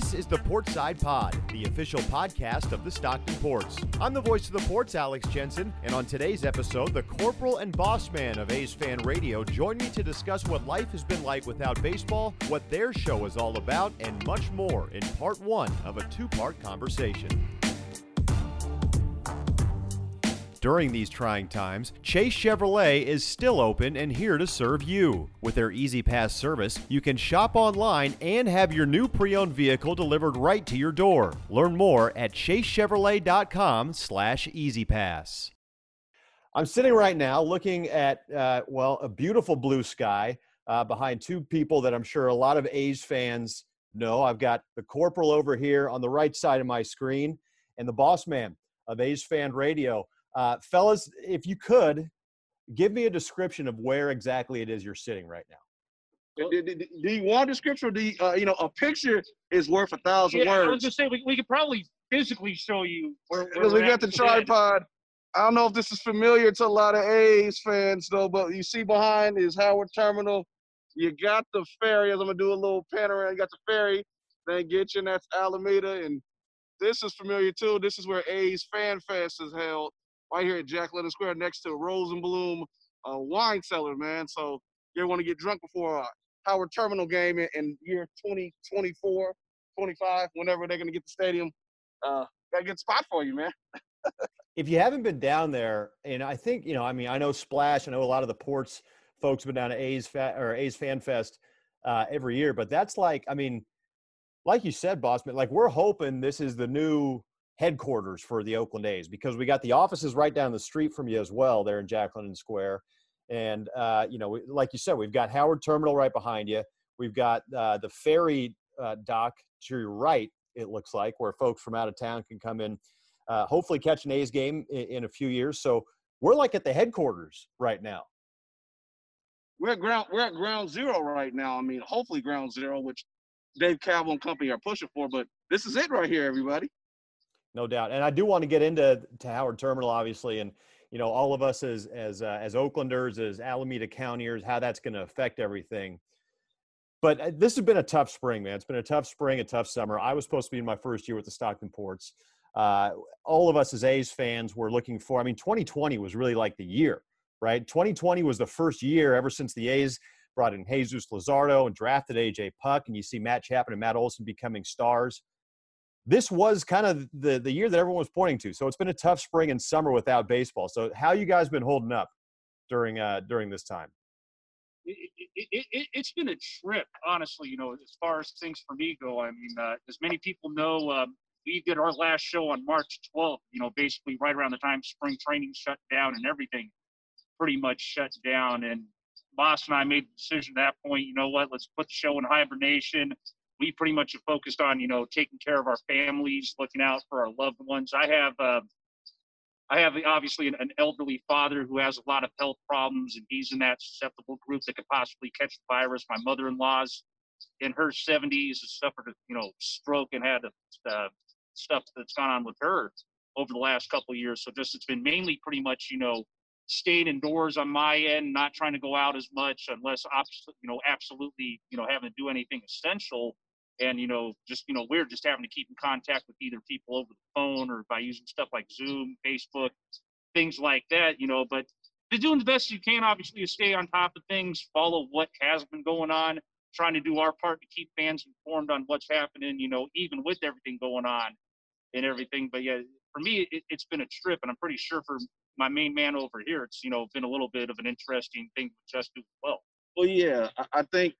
This is the Portside Pod, the official podcast of the Stockton Ports. I'm the voice of the Ports, Alex Jensen, and on today's episode, the corporal and boss man of A's Fan Radio join me to discuss what life has been like without baseball, what their show is all about, and much more in part one of a two part conversation. During these trying times, Chase Chevrolet is still open and here to serve you. With their Easy Pass service, you can shop online and have your new pre-owned vehicle delivered right to your door. Learn more at chasechevrolet.com/easypass. I'm sitting right now looking at uh, well a beautiful blue sky uh, behind two people that I'm sure a lot of A's fans know. I've got the corporal over here on the right side of my screen and the boss man of A's Fan Radio. Uh, fellas, if you could, give me a description of where exactly it is you're sitting right now. Do, do, do you want a description or do you, uh, you know, a picture is worth a thousand yeah, words. I was just saying we, we could probably physically show you where, where Because we're got the today. tripod. I don't know if this is familiar to a lot of A's fans though, but you see behind is Howard Terminal. You got the ferry. As I'm gonna do a little pan around. You got the ferry. Then get you, and that's Alameda. And this is familiar too. This is where A's Fan Fest is held, right here at Jack London Square, next to Rosenblum uh, Wine Cellar, man. So you want to get drunk before a Howard Terminal game in, in year 2024, 25, whenever they're gonna get the stadium, uh, got a good spot for you, man. if you haven't been down there, and I think you know, I mean, I know Splash, I know a lot of the ports folks been down to A's fa- or A's Fan Fest uh, every year, but that's like, I mean, like you said, Bossman, like we're hoping this is the new headquarters for the Oakland A's because we got the offices right down the street from you as well there in Jack London Square, and uh, you know, like you said, we've got Howard Terminal right behind you. We've got uh, the ferry uh, dock to your right. It looks like where folks from out of town can come in uh, hopefully catch an A's game in, in a few years. So we're like at the headquarters right now. We're at ground we're at ground zero right now. I mean, hopefully ground zero, which Dave Kaval and company are pushing for, but this is it right here, everybody. No doubt. And I do want to get into to Howard Terminal, obviously, and you know all of us as as uh, as Oaklanders, as Alameda Countyers, how that's going to affect everything. But uh, this has been a tough spring, man. It's been a tough spring, a tough summer. I was supposed to be in my first year with the Stockton Ports. Uh, all of us as A's fans were looking for. I mean, 2020 was really like the year, right? 2020 was the first year ever since the A's brought in Jesus Luzardo and drafted AJ Puk, and you see Matt Chapman and Matt Olson becoming stars. This was kind of the the year that everyone was pointing to. So it's been a tough spring and summer without baseball. So how you guys been holding up during uh, during this time? It, it, it, it's been a trip, honestly. You know, as far as things for me go, I mean, uh, as many people know, um, we did our last show on March 12th. You know, basically right around the time spring training shut down and everything pretty much shut down. And Boss and I made the decision at that point. You know what? Let's put the show in hibernation. We pretty much have focused on you know taking care of our families, looking out for our loved ones. I have. Uh, I have obviously an, an elderly father who has a lot of health problems, and he's in that susceptible group that could possibly catch the virus. My mother-in-law's in her 70s has suffered a you know stroke and had uh, stuff that's gone on with her over the last couple of years. So just it's been mainly pretty much you know staying indoors on my end, not trying to go out as much unless you know absolutely you know having to do anything essential. And you know, just you know, we're just having to keep in contact with either people over the phone or by using stuff like Zoom, Facebook, things like that. You know, but you're doing the best you can, obviously, to stay on top of things, follow what has been going on, trying to do our part to keep fans informed on what's happening. You know, even with everything going on and everything. But yeah, for me, it, it's been a trip, and I'm pretty sure for my main man over here, it's you know been a little bit of an interesting thing with Justin as well. Well, yeah, I think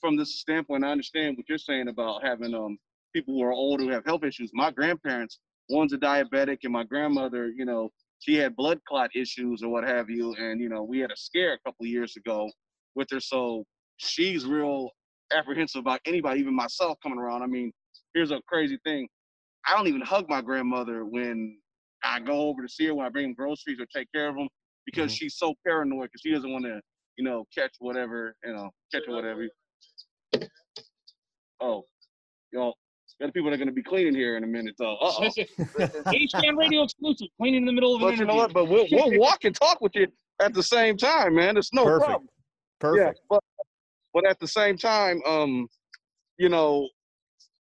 from this standpoint, I understand what you're saying about having um people who are older who have health issues. My grandparents, one's a diabetic, and my grandmother, you know, she had blood clot issues or what have you, and you know, we had a scare a couple of years ago with her, so she's real apprehensive about anybody, even myself, coming around. I mean, here's a crazy thing: I don't even hug my grandmother when I go over to see her when I bring groceries or take care of them because Mhm. she's so paranoid because she doesn't want to, you know, catch whatever, you know, catch whatever. Oh, y'all, the other people that are going to be cleaning here in a minute, though. Uh-oh. A's Fan Radio exclusive, cleaning in the middle of an But you interview. know what? But we'll, we'll walk and talk with you at the same time, man. It's no Perfect. problem. Perfect. Yeah, but, but at the same time, um, you know,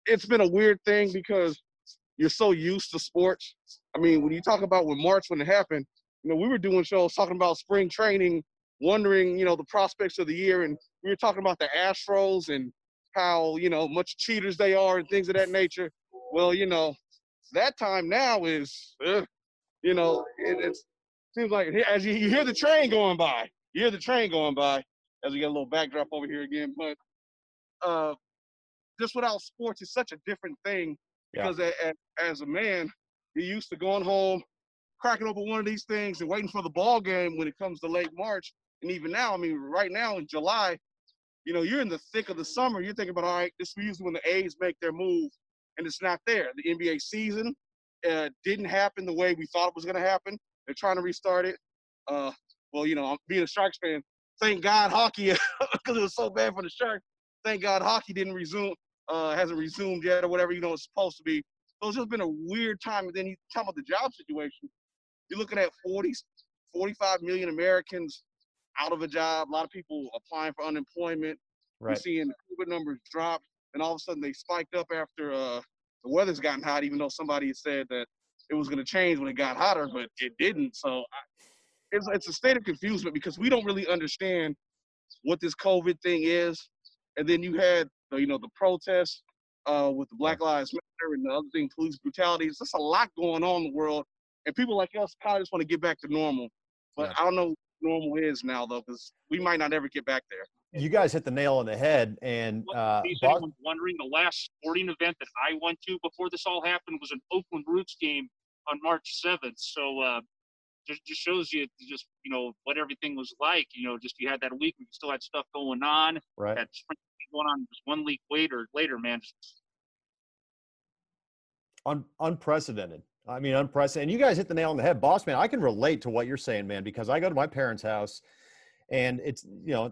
it's been a weird thing because you're so used to sports. I mean, when you talk about when March when it happened, you know, we were doing shows talking about spring training, wondering, you know, the prospects of the year, and we were talking about the Astros and how you know much cheaters they are and things of that nature. Well, you know, that time now is, ugh, you know, it, seems like as you, you hear the train going by, you hear the train going by as we get a little backdrop over here again, but uh, just without sports is such a different thing Yeah. because a, a, as a man, you're used to going home, cracking open one of these things and waiting for the ball game when it comes to late March. And even now, I mean, right now in July, you know, you're in the thick of the summer. You're thinking about, all right, this is usually when the A's make their move, and it's not there. The NBA season uh, didn't happen the way we thought it was going to happen. They're trying to restart it. Uh, well, you know, being a Sharks fan. Thank God hockey, because it was so bad for the Sharks. Thank God hockey didn't resume, uh, hasn't resumed yet or whatever, you know, it's supposed to be. So it's just been a weird time. And then you talk about the job situation. You're looking at 40, 45 million Americans out of a job. A lot of people applying for unemployment. We're Right. seeing COVID numbers drop, and all of a sudden they spiked up after uh, the weather's gotten hot. Even though somebody said that it was going to change when it got hotter, but it didn't. So I, it's it's a state of confusion because we don't really understand what this COVID thing is. And then you had the, you know the protests uh, with the Black Lives Matter and the other thing, police brutality. It's just a lot going on in the world, and people like us kind of just want to get back to normal. But Yeah. I don't know normal is now though, because we might not ever get back there. You guys hit the nail on the head, and uh, in anyone's wondering, the last sporting event that I went to before this all happened was an Oakland Roots game on March 7th. So uh, just just shows you just you know what everything was like. You know, just you had that week, we still had stuff going on, right? had spring going on just one week later. Later, man, Un- unprecedented. I mean, unprecedented. And you guys hit the nail on the head, boss man. I can relate to what you're saying, man, because I go to my parents' house, and it's you know,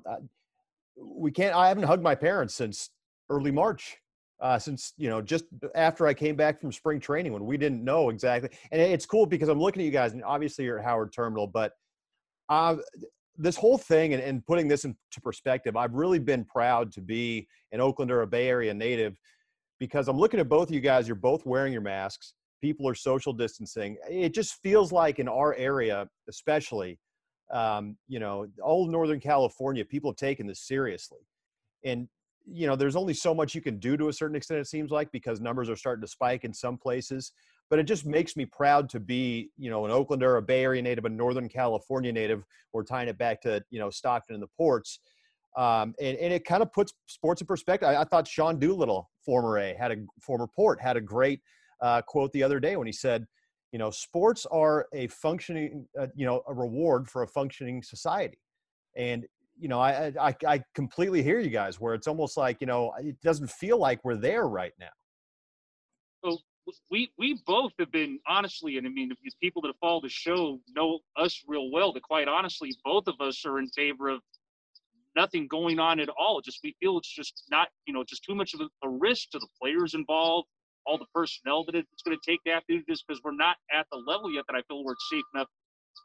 we can't. I haven't hugged my parents since early March, uh, since you know, just after I came back from spring training when we didn't know exactly. And it's cool because I'm looking at you guys, and obviously you're at Howard Terminal, but uh, this whole thing and, and putting this into perspective, I've really been proud to be an Oakland or a Bay Area native because I'm looking at both of you guys. You're both wearing your masks. People are social distancing. It just feels like in our area, especially, um, you know, all Northern California, people have taken this seriously. And, you know, there's only so much you can do to a certain extent, it seems like, because numbers are starting to spike in some places. But it just makes me proud to be, you know, an Oaklander, a Bay Area native, a Northern California native. We're tying it back to, you know, Stockton and the ports. Um, and, and it kind of puts sports in perspective. I, I thought Sean Doolittle, former A, had a former port, had a great uh, quote the other day when he said, you know, sports are a functioning, uh, you know, a reward for a functioning society. And, you know, I, I, I completely hear you guys where it's almost like, you know, it doesn't feel like we're there right now. so we we both have been honestly, and I mean, these people that follow the show know us real well, that quite honestly, both of us are in favor of nothing going on at all. Just we feel it's just not, you know, just too much of a, a risk to the players involved, all the personnel that it's going to take to have to do this because we're not at the level yet that I feel we're safe enough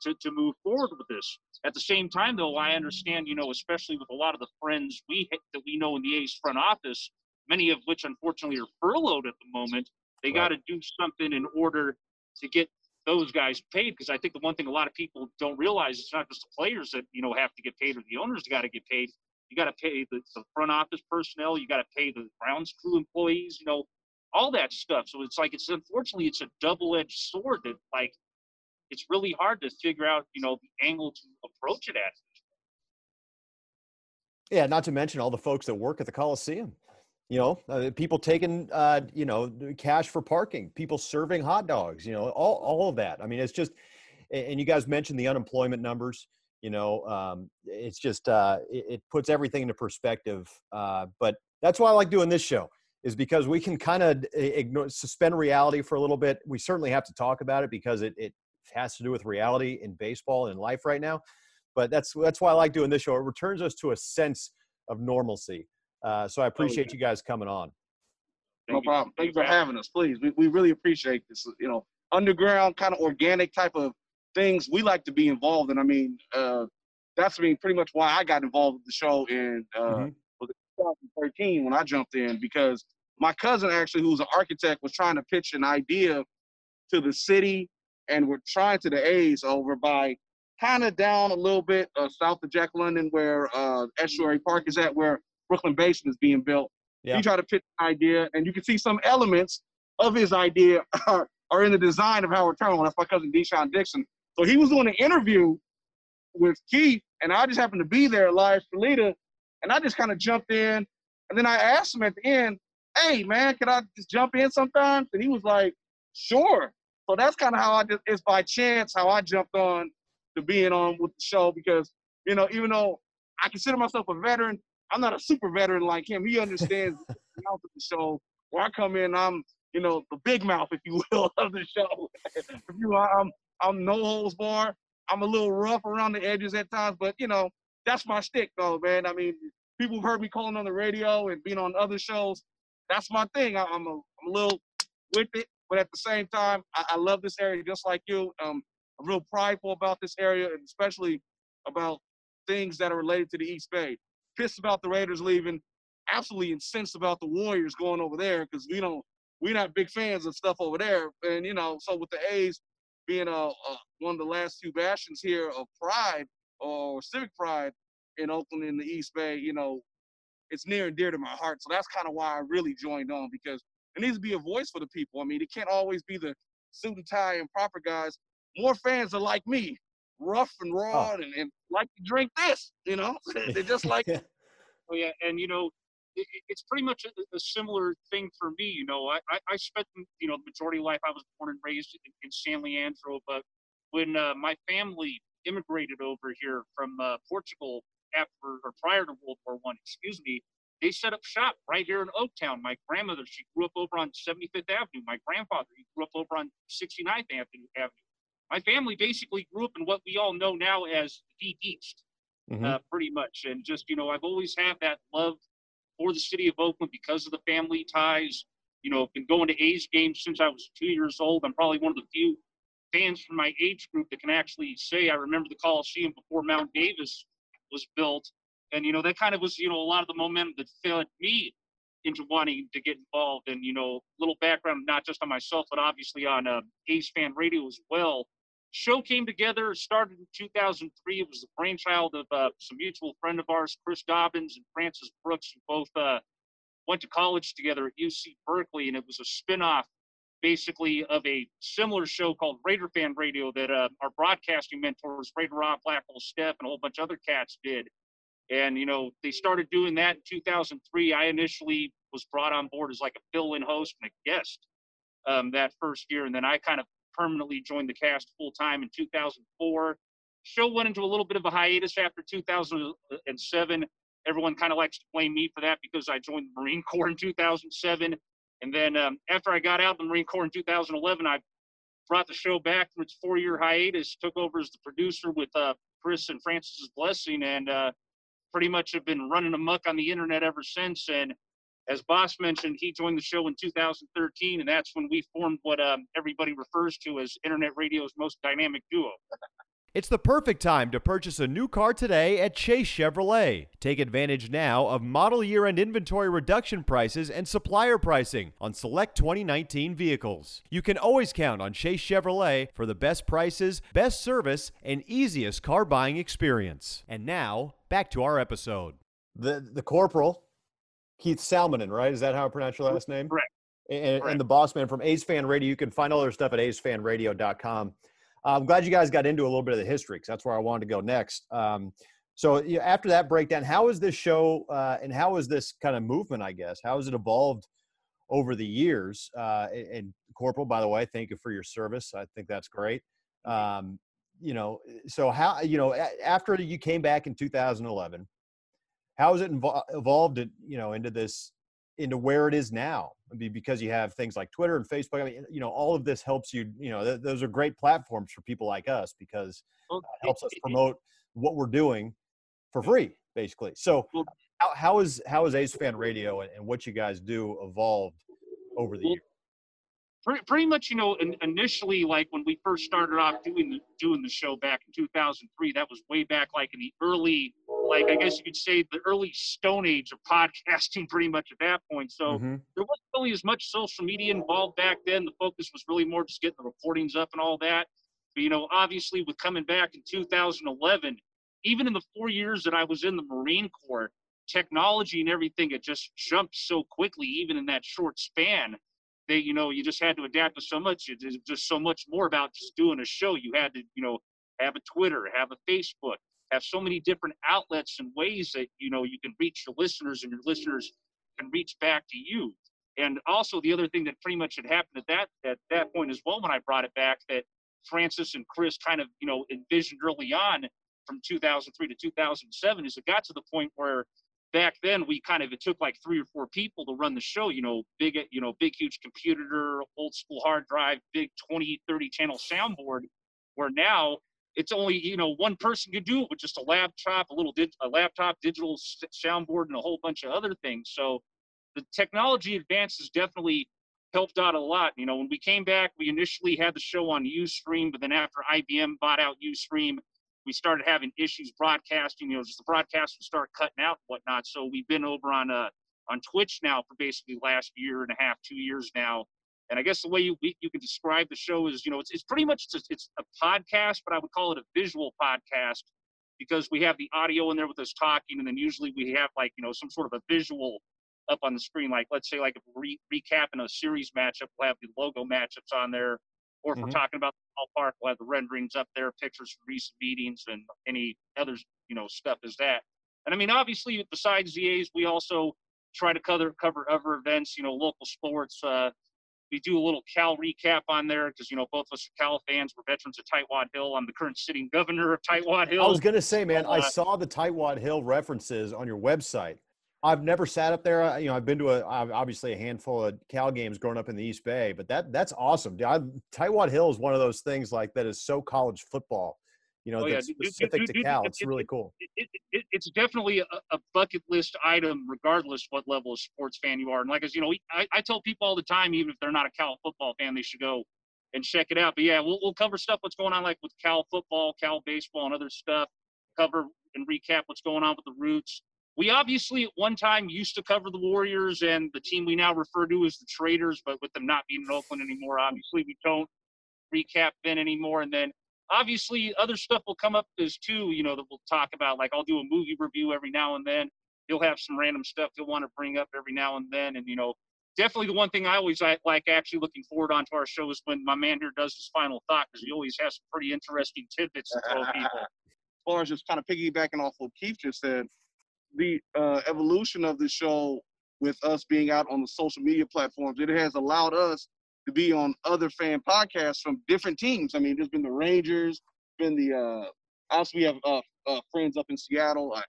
to, to move forward with this. At the same time, though, I understand, you know, especially with a lot of the friends we ha- that we know in the A's front office, many of which unfortunately are furloughed at the moment. They Right. got to do something in order to get those guys paid because I think the one thing a lot of people don't realize it's not just the players that you know have to get paid or the owners got to get paid. You got to pay the, the front office personnel. You got to pay the grounds crew employees. You know all that stuff. So it's like it's unfortunately it's a double-edged sword that like it's really hard to figure out you know the angle to approach it at. Yeah, not to mention all the folks that work at the Coliseum. You know, uh, people taking uh, you know cash for parking, people serving hot dogs. You know, all all of that. I mean, it's just. And you guys mentioned the unemployment numbers. You know, um, it's just uh, it, it puts everything into perspective. Uh, but that's why I like doing this show is because we can kind of ignore suspend reality for a little bit. We certainly have to talk about it because it it has to do with reality in baseball and life right now. But that's that's why I like doing this show. It returns us to a sense of normalcy. Uh, so I appreciate you guys coming on. No you. problem. Thank you for having us. Please, we, we really appreciate this. You know, underground kind of organic type of things we like to be involved in. I mean, uh, that's I mean pretty much why I got involved with the show and uh, Mhm. Was it 2013 when I jumped in because my cousin actually, who's an architect, was trying to pitch an idea to the city, and we're trying to the A's over by kind of down a little bit uh, south of Jack London, where uh, Estuary Park is at, where Brooklyn Basin is being built. Yeah. He tried to pitch an idea, and you can see some elements of his idea are, are in the design of Howard Terminal. That's my cousin Deshaun Dixon. So he was doing an interview with Keith, and I just happened to be there live for Lita, and I just kind of jumped in, and then I asked him at the end, "Hey man, can I just jump in sometimes?" And he was like, "Sure." So that's kind of how I just it's by chance how I jumped on to being on with the show because you know even though I consider myself a veteran, I'm not a super veteran like him. He understands the amount of the show. Where I come in, I'm you know the big mouth, if you will, of the show. if you, I'm I'm no holds bar. I'm a little rough around the edges at times, but you know that's my stick though, man. I mean, people heard me calling on the radio and being on other shows. That's my thing. I, I'm a I'm a little with it, but at the same time, I, I love this area just like you. Um, I'm real prideful about this area, and especially about things that are related to the East Bay. Pissed about the Raiders leaving, absolutely incensed about the Warriors going over there because we don't we're not big fans of stuff over there. And you know, so with the A's being a, a one of the last two bastions here of pride or civic pride in Oakland in the East Bay, you know, it's near and dear to my heart. So that's kind of why I really joined on because it needs to be a voice for the people. I mean, it can't always be the suit and tie and proper guys. More fans are like me, rough and raw, oh. and, and, like to drink this. You know, they're just like. oh yeah, and you know, it, it's pretty much a, a, similar thing for me. You know, I, I, I spent you know the majority of life I was born and raised in, in San Leandro, but when uh, my family immigrated over here from uh, Portugal after or prior to World War One, excuse me, they set up shop right here in Oaktown. My grandmother, she grew up over on 75th Avenue. My grandfather, he grew up over on 69th Avenue. Avenue. My family basically grew up in what we all know now as the East, mm-hmm. uh, pretty much. And just, you know, I've always had that love for the city of Oakland because of the family ties. You know, I've been going to A's games since I was two years old. I'm probably one of the few fans from my age group that can actually say I remember the Coliseum before Mount Davis was built. And, you know, that kind of was, you know, a lot of the momentum that fed me into wanting to get involved. And, you know, little background, not just on myself, but obviously on uh, A's Fan Radio as well. Show came together, started in 2003. It was the brainchild of uh, some mutual friend of ours, Chris Dobbins and Francis Brooks, who both uh, went to college together at UC Berkeley. And it was a spinoff basically of a similar show called Raider Fan Radio that uh, our broadcasting mentors, Raider Rob, Blackwell Steph, and a whole bunch of other cats did. And, you know, they started doing that in 2003. I initially was brought on board as like a fill in host and a guest um, that first year. And then I kind of permanently joined the cast full time in 2004. Show went into a little bit of a hiatus after 2007. Everyone kind of likes to blame me for that because I joined the Marine Corps in 2007. And then um, after I got out of the Marine Corps in 2011, I brought the show back from its four-year hiatus, took over as the producer with uh, Chris and Francis's blessing, and uh, pretty much have been running amok on the internet ever since. And as Boss mentioned, he joined the show in 2013, and that's when we formed what um, everybody refers to as Internet Radio's most dynamic duo. It's the perfect time to purchase a new car today at Chase Chevrolet. Take advantage now of model year end inventory reduction prices and supplier pricing on select 2019 vehicles. You can always count on Chase Chevrolet for the best prices, best service, and easiest car buying experience. And now, back to our episode. The the corporal, Keith Salmonen, right? Is that how I pronounce your last name? Correct. And, and the boss man from A's Fan Radio. You can find all their stuff at a's.fanradio.com. I'm glad you guys got into a little bit of the history because that's where I wanted to go next. Um, so you know, after that breakdown, how is this show uh, and how is this kind of movement? I guess how has it evolved over the years? Uh, and Corporal, by the way, thank you for your service. I think that's great. Um, you know, so how you know after you came back in 2011, how has it invo- evolved? You know, into this into where it is now because you have things like Twitter and Facebook. I mean, you know, all of this helps you. You know, th- those are great platforms for people like us because well, uh, it helps us promote what we're doing for free, basically. So, how, how is how is A's Fan Radio and, and, what you guys do evolved over the years? Pretty, pretty much, you know, in, initially, like when we first started off doing the doing the show back in 2003, that was way back, like in the early, like I guess you could say, the early stone age of podcasting, pretty much at that point. So Mm-hmm. there wasn't really as much social media involved back then. The focus was really more just getting the recordings up and all that. But you know, obviously, with coming back in 2011, even in the four years that I was in the Marine Corps, technology and everything had just jumped so quickly, even in that short span. They, you know, you just had to adapt to so much. It's just so much more about just doing a show. You had to, you know, have a Twitter, have a Facebook, have so many different outlets and ways that you know you can reach your listeners, and your listeners can reach back to you. And also the other thing that pretty much had happened at that at that point as well when I brought it back that Francis and Chris kind of you know envisioned early on from 2003 to 2007 is it got to the point where back then we kind of it took like three or four people to run the show you know big you know big huge computer old school hard drive big 20 30 channel soundboard where now it's only you know one person could do it with just a laptop a little dig, a laptop digital soundboard and a whole bunch of other things. So the technology advances definitely helped out a lot you know. When we came back we initially had the show on ustream but then after ibm bought out ustream we started having issues broadcasting. You know, just the broadcast would start cutting out and whatnot. So we've been over on uh on Twitch now for basically last year and a half, two years now. And I guess the way you we, you could describe the show is, you know, it's it's pretty much just, it's a podcast, but I would call it a visual podcast because we have the audio in there with us talking, and then usually we have like you know some sort of a visual up on the screen. Like let's say like if we're re- recapping a series matchup, we'll have the logo matchups on there. Or if we're Mhm. talking about ballpark, we'll have the renderings up there, pictures from recent meetings, and any other you know stuff as that. And I mean, obviously, besides the A's, we also try to cover cover other events. You know, local sports. Uh, we do a little Cal recap on there because you know both of us are Cal fans. We're veterans of Tightwad Hill. I'm the current sitting governor of Tightwad Hill. I was gonna say, man, I Uh, saw the Tightwad Hill references on your website. I've never sat up there. Uh, you know, I've been to a obviously a handful of Cal games growing up in the East Bay, but that that's awesome. dude. I, Tightwad Hill is one of those things like that is so college football. You know, Oh, yeah, that's dude, dude, specific to Cal. it- It's really cool. it, it, it's definitely a, a bucket list item, regardless what level of sports fan you are. And like as you know, I, I tell people all the time, even if they're not a Cal football fan, they should go and check it out. But yeah, we'll, we'll cover stuff what's going on like with Cal football, Cal baseball, and other stuff. Cover and recap what's going on with the Roots. We obviously at one time used to cover the Warriors and the team we now refer to as the Traders, but with them not being in Oakland anymore, obviously we don't recap then anymore. And then obviously other stuff will come up as too, you know, that we'll talk about. Like I'll do a movie review every now and then. He'll have some random stuff he'll want to bring up every now and then. And, you know, definitely the one thing I always like, actually looking forward onto our show is when my man here does his final thought because he always has some pretty interesting tidbits to throw people. as far as just kind of piggybacking off what Keith just said, the uh, evolution of the show with us being out on the social media platforms, it has allowed us to be on other fan podcasts from different teams. I mean, there's been the Rangers, been the uh, also we have uh, uh, friends up in Seattle, uh,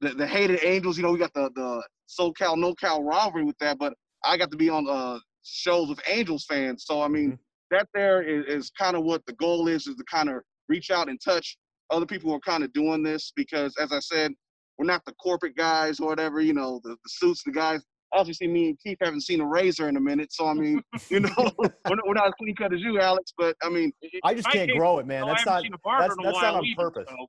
the the hated Angels. You know, we got the the SoCal NoCal rivalry with that, but I got to be on uh, shows with Angels fans. So I mean, that there is, is kind of what the goal is, is to kind of reach out and touch other people who are kind of doing this because, as I said, we're not the corporate guys or whatever, you know, the, the suits, the guys. Obviously, me and Keith haven't seen a razor in a minute, so I mean, you know, we're not, we're not as clean cut as you, Alex. But I mean, I just can't can't- grow it, man. No, That's haven't not. seen a barber that's- that's not on either, purpose. so-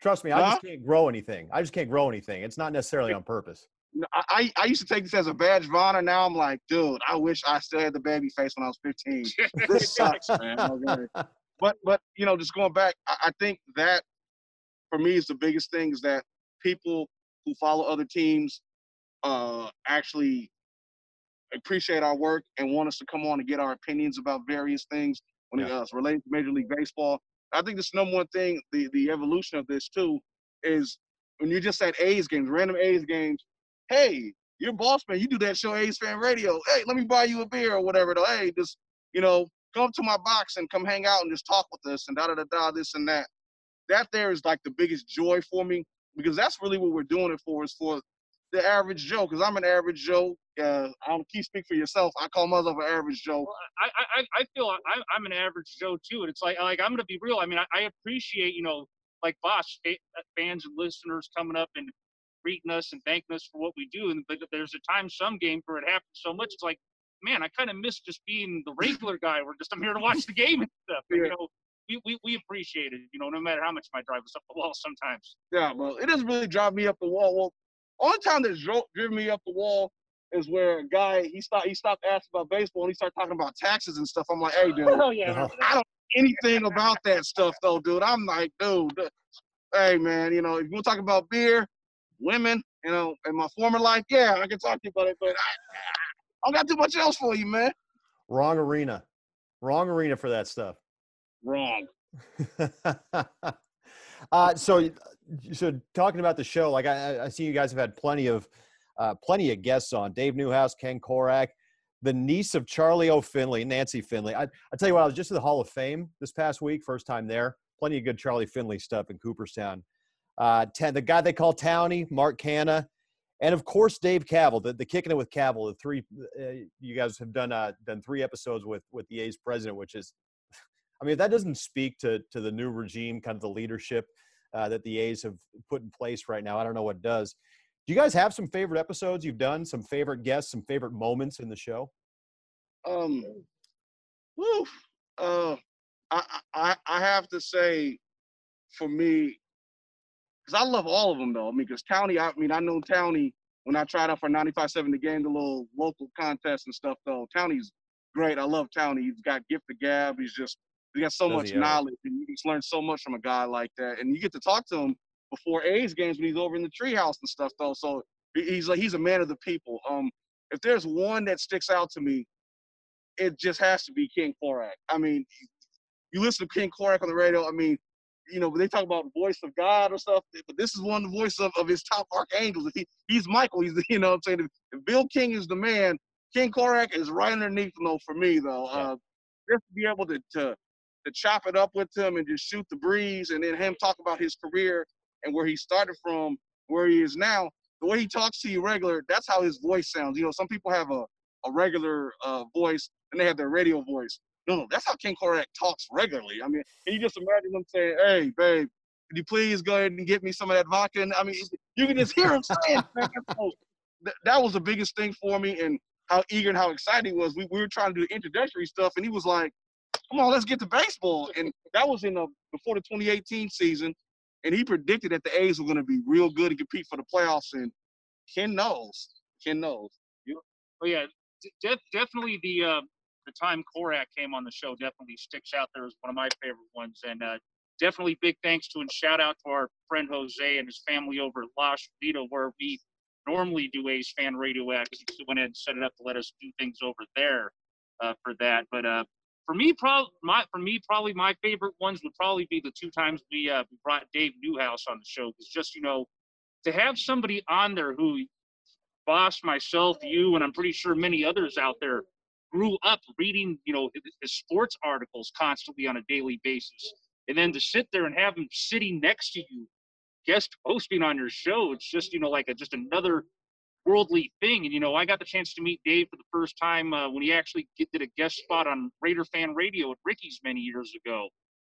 Trust me, I Huh? just can't grow anything. I just can't grow anything. It's not necessarily on purpose. I, I I used to take this as a badge of honor. Now I'm like, dude, I wish I still had the baby face when I was 15. This sucks, man. Okay. Oh, but but you know, just going back, I, I think that for me is the biggest thing is that people who follow other teams uh actually appreciate our work and want us to come on and get our opinions about various things when it Yeah. uh, relates to Major League Baseball. I think this number one thing, the the evolution of this too, is when you're just at A's games, random A's games. Hey, you're boss man. You do that show A's Fan Radio. Hey, let me buy you a beer or whatever. Though. Hey, just you know, come to my box and come hang out and just talk with us and da da da da this and that. That there is like the biggest joy for me because that's really what we're doing it for is for the average Joe. Because I'm an average Joe. Uh, I don't keep speak for yourself. I call myself an average Joe. Well, I, I, I feel I, I'm an average Joe too, and it's like like I'm gonna be real. I mean, I, I appreciate you know like boss fa- fans and listeners coming up and greeting us and thanking us for what we do. And but there's a time some game where it happens so much. It's like man, I kind of miss just being the regular guy where just I'm here to watch the game and stuff. Yeah. You know, we, we, we appreciate it, you know, no matter how much my drive us up the wall sometimes. Yeah, well, it doesn't really drive me up the wall. Well, only time that's drove driven me up the wall is where a guy he stopped he stopped asking about baseball and he started talking about taxes and stuff. I'm like, hey dude, oh, yeah, uh-huh. I don't know anything about that stuff though, dude. I'm like, dude, hey man, you know, if you want to talk about beer, women, you know, in my former life, yeah, I can talk to you about it, but I, I don't got too much else for you, man. Wrong arena. Wrong arena for that stuff. Wrong. uh, so, so talking about the show, like I, I see you guys have had plenty of uh, plenty of guests on. Dave Newhouse, Ken Korach, the niece of Charlie O. Finley, Nancy Finley. I, I tell you what, I was just at the Hall of Fame this past week, first time there. Plenty of good Charlie Finley stuff in Cooperstown. Uh, ten, the guy they call Townie, Mark Canha, and of course Dave Kaval, the, the kicking it with Kaval. The three uh, you guys have done uh, done three episodes with with the A's president, which is, I mean, if that doesn't speak to to the new regime, kind of the leadership uh, that the A's have put in place right now. I don't know what does. Do you guys have some favorite episodes you've done? Some favorite guests? Some favorite moments in the show? Um, woo, uh, I I I have to say, for me, because I love all of them though. I mean, because Townie, I mean, I know Townie when I tried out for 95.7 the the little local contest and stuff though. Townie's great. I love Townie. He's got gift of gab. He's just he got so Does much knowledge and you just learn so much from a guy like that. And you get to talk to him before A's games when he's over in the treehouse and stuff though. So he's like he's a man of the people. Um, if there's one that sticks out to me, it just has to be King Korach. I mean, you listen to King Korach on the radio. I mean, you know, they talk about voice of God or stuff, but this is one of the voices of, of his top archangels. He, he's Michael. He's, you know I'm saying? If Bill King is the man, King Korach is right underneath, you know, for me, though. Uh, just to be able to, to, to chop it up with him and just shoot the breeze and then him talk about his career and where he started from, where he is now, the way he talks to you regular, that's how his voice sounds. You know, some people have a, a regular uh, voice and they have their radio voice. No, that's how Ken Korach talks regularly. I mean, can you just imagine him saying, "Hey, babe, could you please go ahead and get me some of that vodka?" And I mean, you can just hear him saying, that was the biggest thing for me, and how eager and how excited he was. We, we were trying to do introductory stuff, and he was like, "Come on, let's get to baseball." And that was in the before the 2018 season, and he predicted that the A's were going to be real good and compete for the playoffs. And Ken knows, Ken knows. Yeah. Oh yeah, de- definitely the uh, the time Korach came on the show definitely sticks out there as one of my favorite ones. And uh, definitely big thanks to and shout out to our friend Jose and his family over at La Vida, where we normally do A's Fan Radio at. He went ahead and set it up to let us do things over there uh, for that. But uh, for me, probably my for me probably my favorite ones would probably be the two times we, uh, brought Dave Newhouse on the show because just you know to have somebody on there who boss myself, you, and I'm pretty sure many others out there grew up reading, you know, his sports articles constantly on a daily basis. And then to sit there and have him sitting next to you, guest hosting on your show, it's just, you know, like a, just another worldly thing. And, you know, I got the chance to meet Dave for the first time uh, when he actually did a guest spot on Raider Fan Radio at Ricky's many years ago.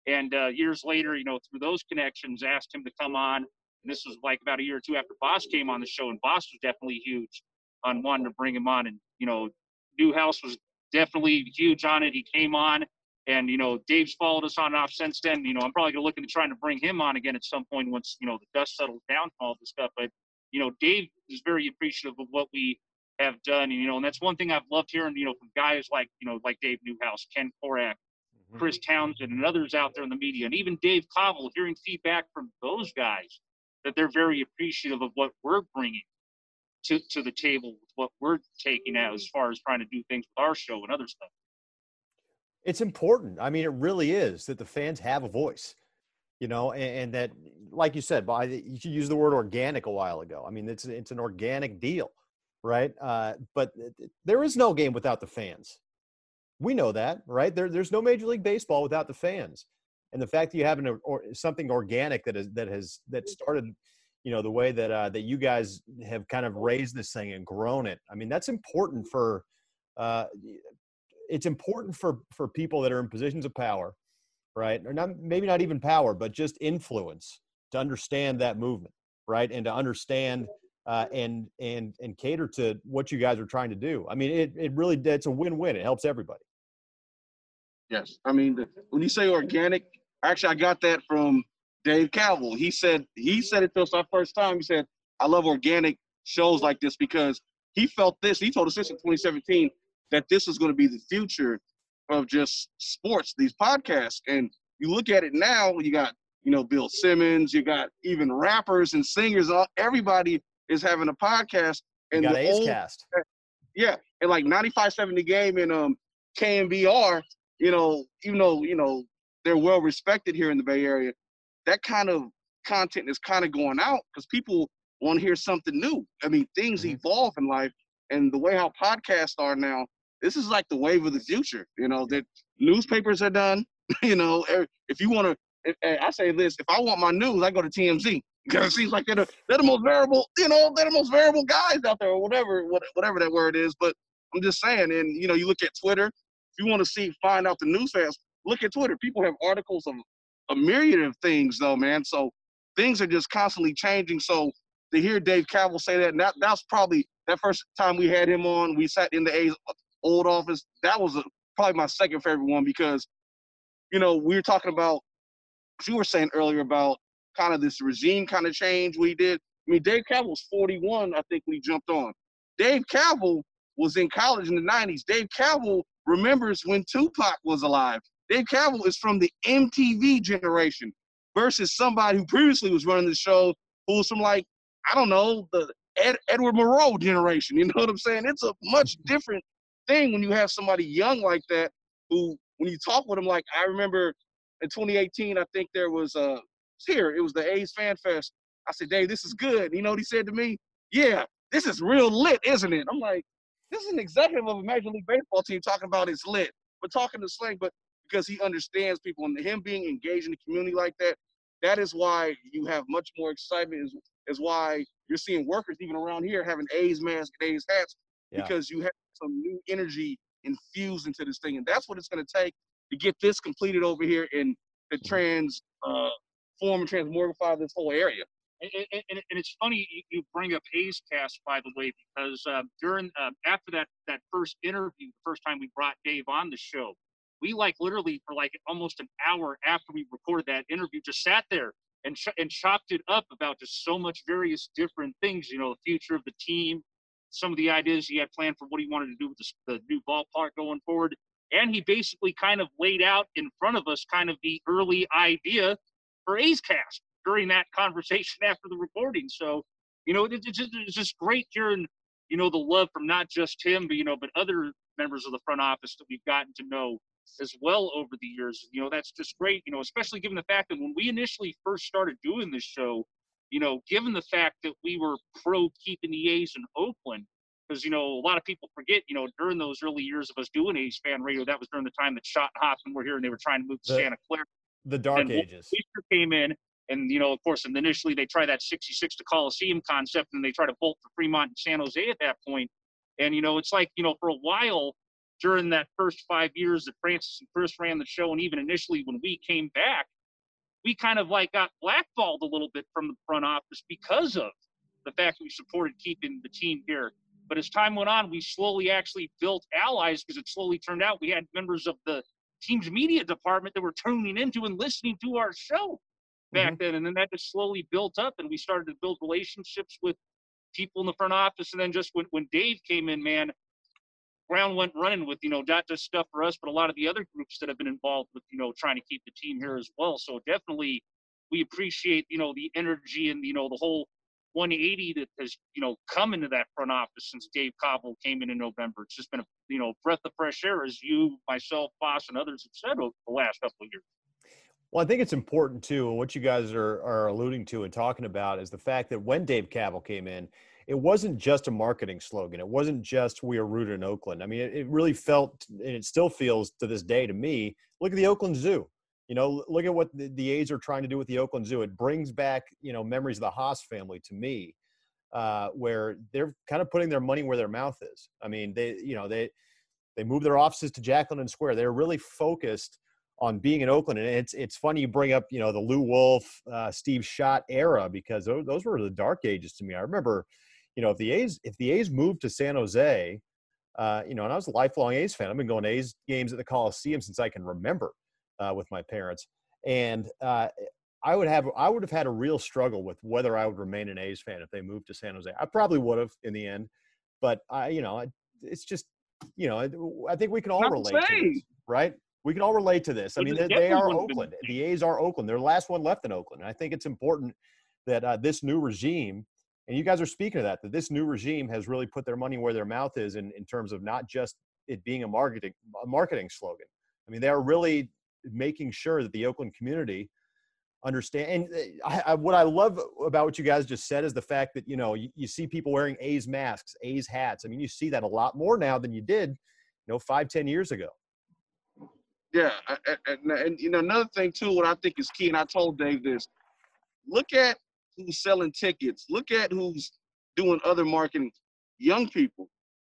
And uh, years later, you know, through those connections, asked him to come on. And this was like about a year or two after Boss came on the show, and Boss was definitely huge on wanting to bring him on. And, you know, Newhouse was definitely huge on it. He came on, and you know, Dave's followed us on and off since then. You know, I'm probably looking to trying to bring him on again at some point once you know the dust settles down from all this stuff. But you know, Dave is very appreciative of what we have done, and you know, and that's one thing I've loved hearing. You know, from guys like you know, like Dave Newhouse, Ken Korach, mm-hmm. Chris Townsend, and others out there in the media, and even Dave Kaval, hearing feedback from those guys that they're very appreciative of what we're bringing to, to the table with what we're taking out as far as trying to do things with our show and other stuff. It's important. I mean, it really is that the fans have a voice, you know, and, and that, like you said, by you used the word organic a while ago. I mean, it's it's an organic deal, right? Uh, but there is no game without the fans. We know that, right? There, there's no Major League Baseball without the fans, and the fact that you have an, or, something organic that is that has that started you know the way that uh, that you guys have kind of raised this thing and grown it. I mean, that's important for uh, it's important for for people that are in positions of power, right? Or not maybe not even power, but just influence to understand that movement, right? And to understand uh, and and and cater to what you guys are trying to do. I mean, it it really it's a win-win. It helps everybody. Yes, I mean when you say organic, actually I got that from Dave Kaval. He said he said it to us our first time. He said, "I love organic shows like this because he felt this. He told us this in 2017 that this is going to be the future of just sports, these podcasts. And you look at it now, you got you know Bill Simmons, you got even rappers and singers. Everybody is having a podcast. And you got the old, Cast. yeah, and like 95.7 the game in um KNBR, you know, even though you know they're well respected here in the Bay Area, that kind of content is kind of going out because people want to hear something new. I mean, things Mhm. evolve in life, and the way how podcasts are now, this is like the wave of the future. You know, that newspapers are done. you know, if you want to, eh, eh, I say this: if I want my news, I go to TMZ because it seems like they're the, they're the most variable. You know, they're the most variable guys out there, or whatever, whatever that word is. But I'm just saying, and you know, you look at Twitter. If you want to see, find out the news fast, look at Twitter. People have articles of a myriad of things, though, man. So things are just constantly changing. So to hear Dave Kaval say that, and that that's probably that first time we had him on. We sat in the A's old office. That was a, probably my second favorite one because, you know, we were talking about. You were saying earlier about kind of this regime kind of change we did. I mean, Dave Kaval was 41, I think, we jumped on. Dave Kaval was in college in the 90s. Dave Kaval remembers when Tupac was alive. Dave Kaval is from the MTV generation versus somebody who previously was running the show who was from like, I don't know, the Ed, Edward Murrow generation. You know what I'm saying? It's a much different thing when you have somebody young like that who, when you talk with them, like I remember in 2018, I think there was uh here, it was the A's Fan Fest. I said, Dave, this is good. You know what he said to me? Yeah, this is real lit, isn't it? I'm like, this is an executive of a Major League Baseball team talking about it's lit. But talking to slang, but because he understands people and him being engaged in the community like that, that is why you have much more excitement. Is, is why you're seeing workers even around here having A's masks and A's hats Yeah. because you have some new energy infused into this thing, and that's what it's going to take to get this completed over here and to trans uh, form and transmorgify this whole area. And, and, and it's funny you- bring up A's Cast, by the way, because um, during um, after that that first interview, the first time we brought Dave on the show, we like literally for like almost an hour after we recorded that interview, just sat there and ch- and chopped it up about just so much various different things. You know, the future of the team, some of the ideas he had planned for what he wanted to do with the, the new ballpark going forward, and he basically kind of laid out in front of us kind of the early idea for A's Cast during that conversation after the recording. So, you know, it's, just, it's just great hearing, you know, the love from not just him, but, you know, but other members of the front office that we've gotten to know as well over the years. You know, that's just great, you know, especially given the fact that when we initially first started doing this show, you know, given the fact that we were pro keeping the A's in Oakland, because, you know, a lot of people forget, you know, during those early years of us doing A's fan radio, that was during the time that Schott and Hofmann were here and they were trying to move to The- Santa Clara The dark and ages. Came in, and you know, of course, and initially they tried that 66 to Coliseum concept, and they tried to bolt to Fremont and San Jose at that point. And you know, it's like you know, for a while during that first five years that Francis and Chris ran the show, and even initially when we came back, we kind of like got blackballed a little bit from the front office because of the fact that we supported keeping the team here. But as time went on, we slowly actually built allies because it slowly turned out we had members of the team's media department that were tuning into and listening to our show back mm-hmm. then. And then that just slowly built up and we started to build relationships with people in the front office. And then just when, when Dave came in, man, ground went running with, you know, not just stuff for us, but a lot of the other groups that have been involved with, you know, trying to keep the team here as well. So definitely we appreciate, you know, the energy and, you know, the whole 180 that has, you know, come into that front office since Dave Kaval came in in November. It's just been a, you know, breath of fresh air as you, myself, Boss, and others have said over the last couple of years. Well, I think it's important too, what you guys are, are alluding to and talking about is the fact that when Dave Kaval came in, it wasn't just a marketing slogan. It wasn't just "We are rooted in Oakland." I mean, it, it really felt, and it still feels to this day to me. Look at the Oakland Zoo. You know, look at what the, the A's are trying to do with the Oakland Zoo. It brings back, you know, memories of the Haas family to me, uh, where they're kind of putting their money where their mouth is. I mean, they, you know, they they moved their offices to Jack London Square. They're really focused on being in Oakland. And it's it's funny you bring up you know the Lew Wolff, uh, Steve Schott era because those, those were the dark ages to me. I remember, you know, if the A's if the A's moved to San Jose, uh, you know, and I was a lifelong A's fan. I've been going to A's games at the Coliseum since I can remember uh, with my parents, and uh, I would have I would have had a real struggle with whether I would remain an A's fan if they moved to San Jose. I probably would have in the end, but I, you know, it's just, you know, I think we can all Not relate to this, right? We can all relate to this. I mean, they, they are definitely would've been Oakland. The A's are Oakland. They're the last one left in Oakland. And I think it's important that uh, this new regime, and you guys are speaking of that, that this new regime has really put their money where their mouth is in, in terms of not just it being a marketing a marketing slogan. I mean, they're really making sure that the Oakland community understand. And uh, I, I, what I love about what you guys just said is the fact that you know you, you see people wearing A's masks, A's hats. I mean, you see that a lot more now than you did, you know, five, ten years ago. Yeah, I- and, and you know another thing too, what I think is key, and I told Dave this: look at who's selling tickets, look at who's doing other marketing. Young people.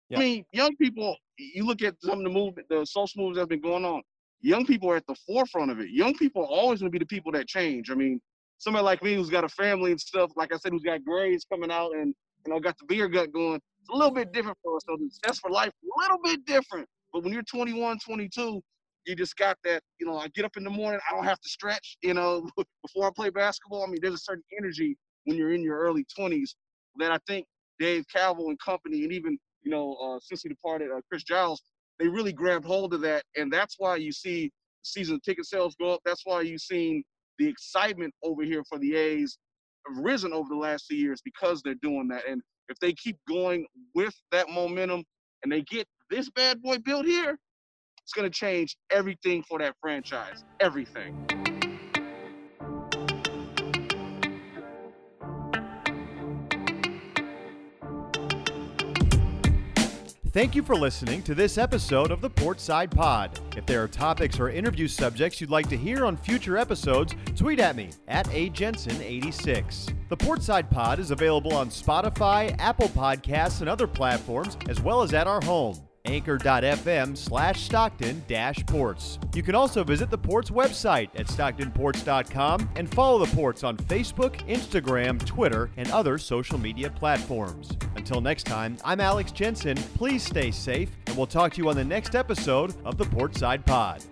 Yeah. I mean, young people. You look at some of the movement, the social movements that have been going on. Young people are at the forefront of it. Young people are always going to be the people that change. I mean, somebody like me who's got a family and stuff, like I said, who's got grades coming out and you know got the beer gut going. It's a little bit different for us. So the test for life, a little bit different. But when you're 21, 22, you just got that, you know, I get up in the morning, I don't have to stretch, you know, before I play basketball. I mean, there's a certain energy when you're in your early 20s that I think Dave Kaval and company, and even, you know, uh, since he departed, uh, Chris Giles, they really grabbed hold of that. And that's why you see season ticket sales go up. That's why you've seen the excitement over here for the A's risen over the last two years because they're doing that. And if they keep going with that momentum and they get this bad boy built here, it's going to change everything for that franchise. Everything. Thank you for listening to this episode of the Portside Pod. If there are topics or interview subjects you'd like to hear on future episodes, tweet at me at ajensen86. The Portside Pod is available on Spotify, Apple Podcasts, and other platforms, as well as at our home, anchor.fm slash Stockton dash ports. You can also visit the Ports website at stocktonports.com and follow the Ports on Facebook, Instagram, Twitter, and other social media platforms. Until next time, I'm Alex Jensen. Please stay safe, and we'll talk to you on the next episode of the Portside Pod.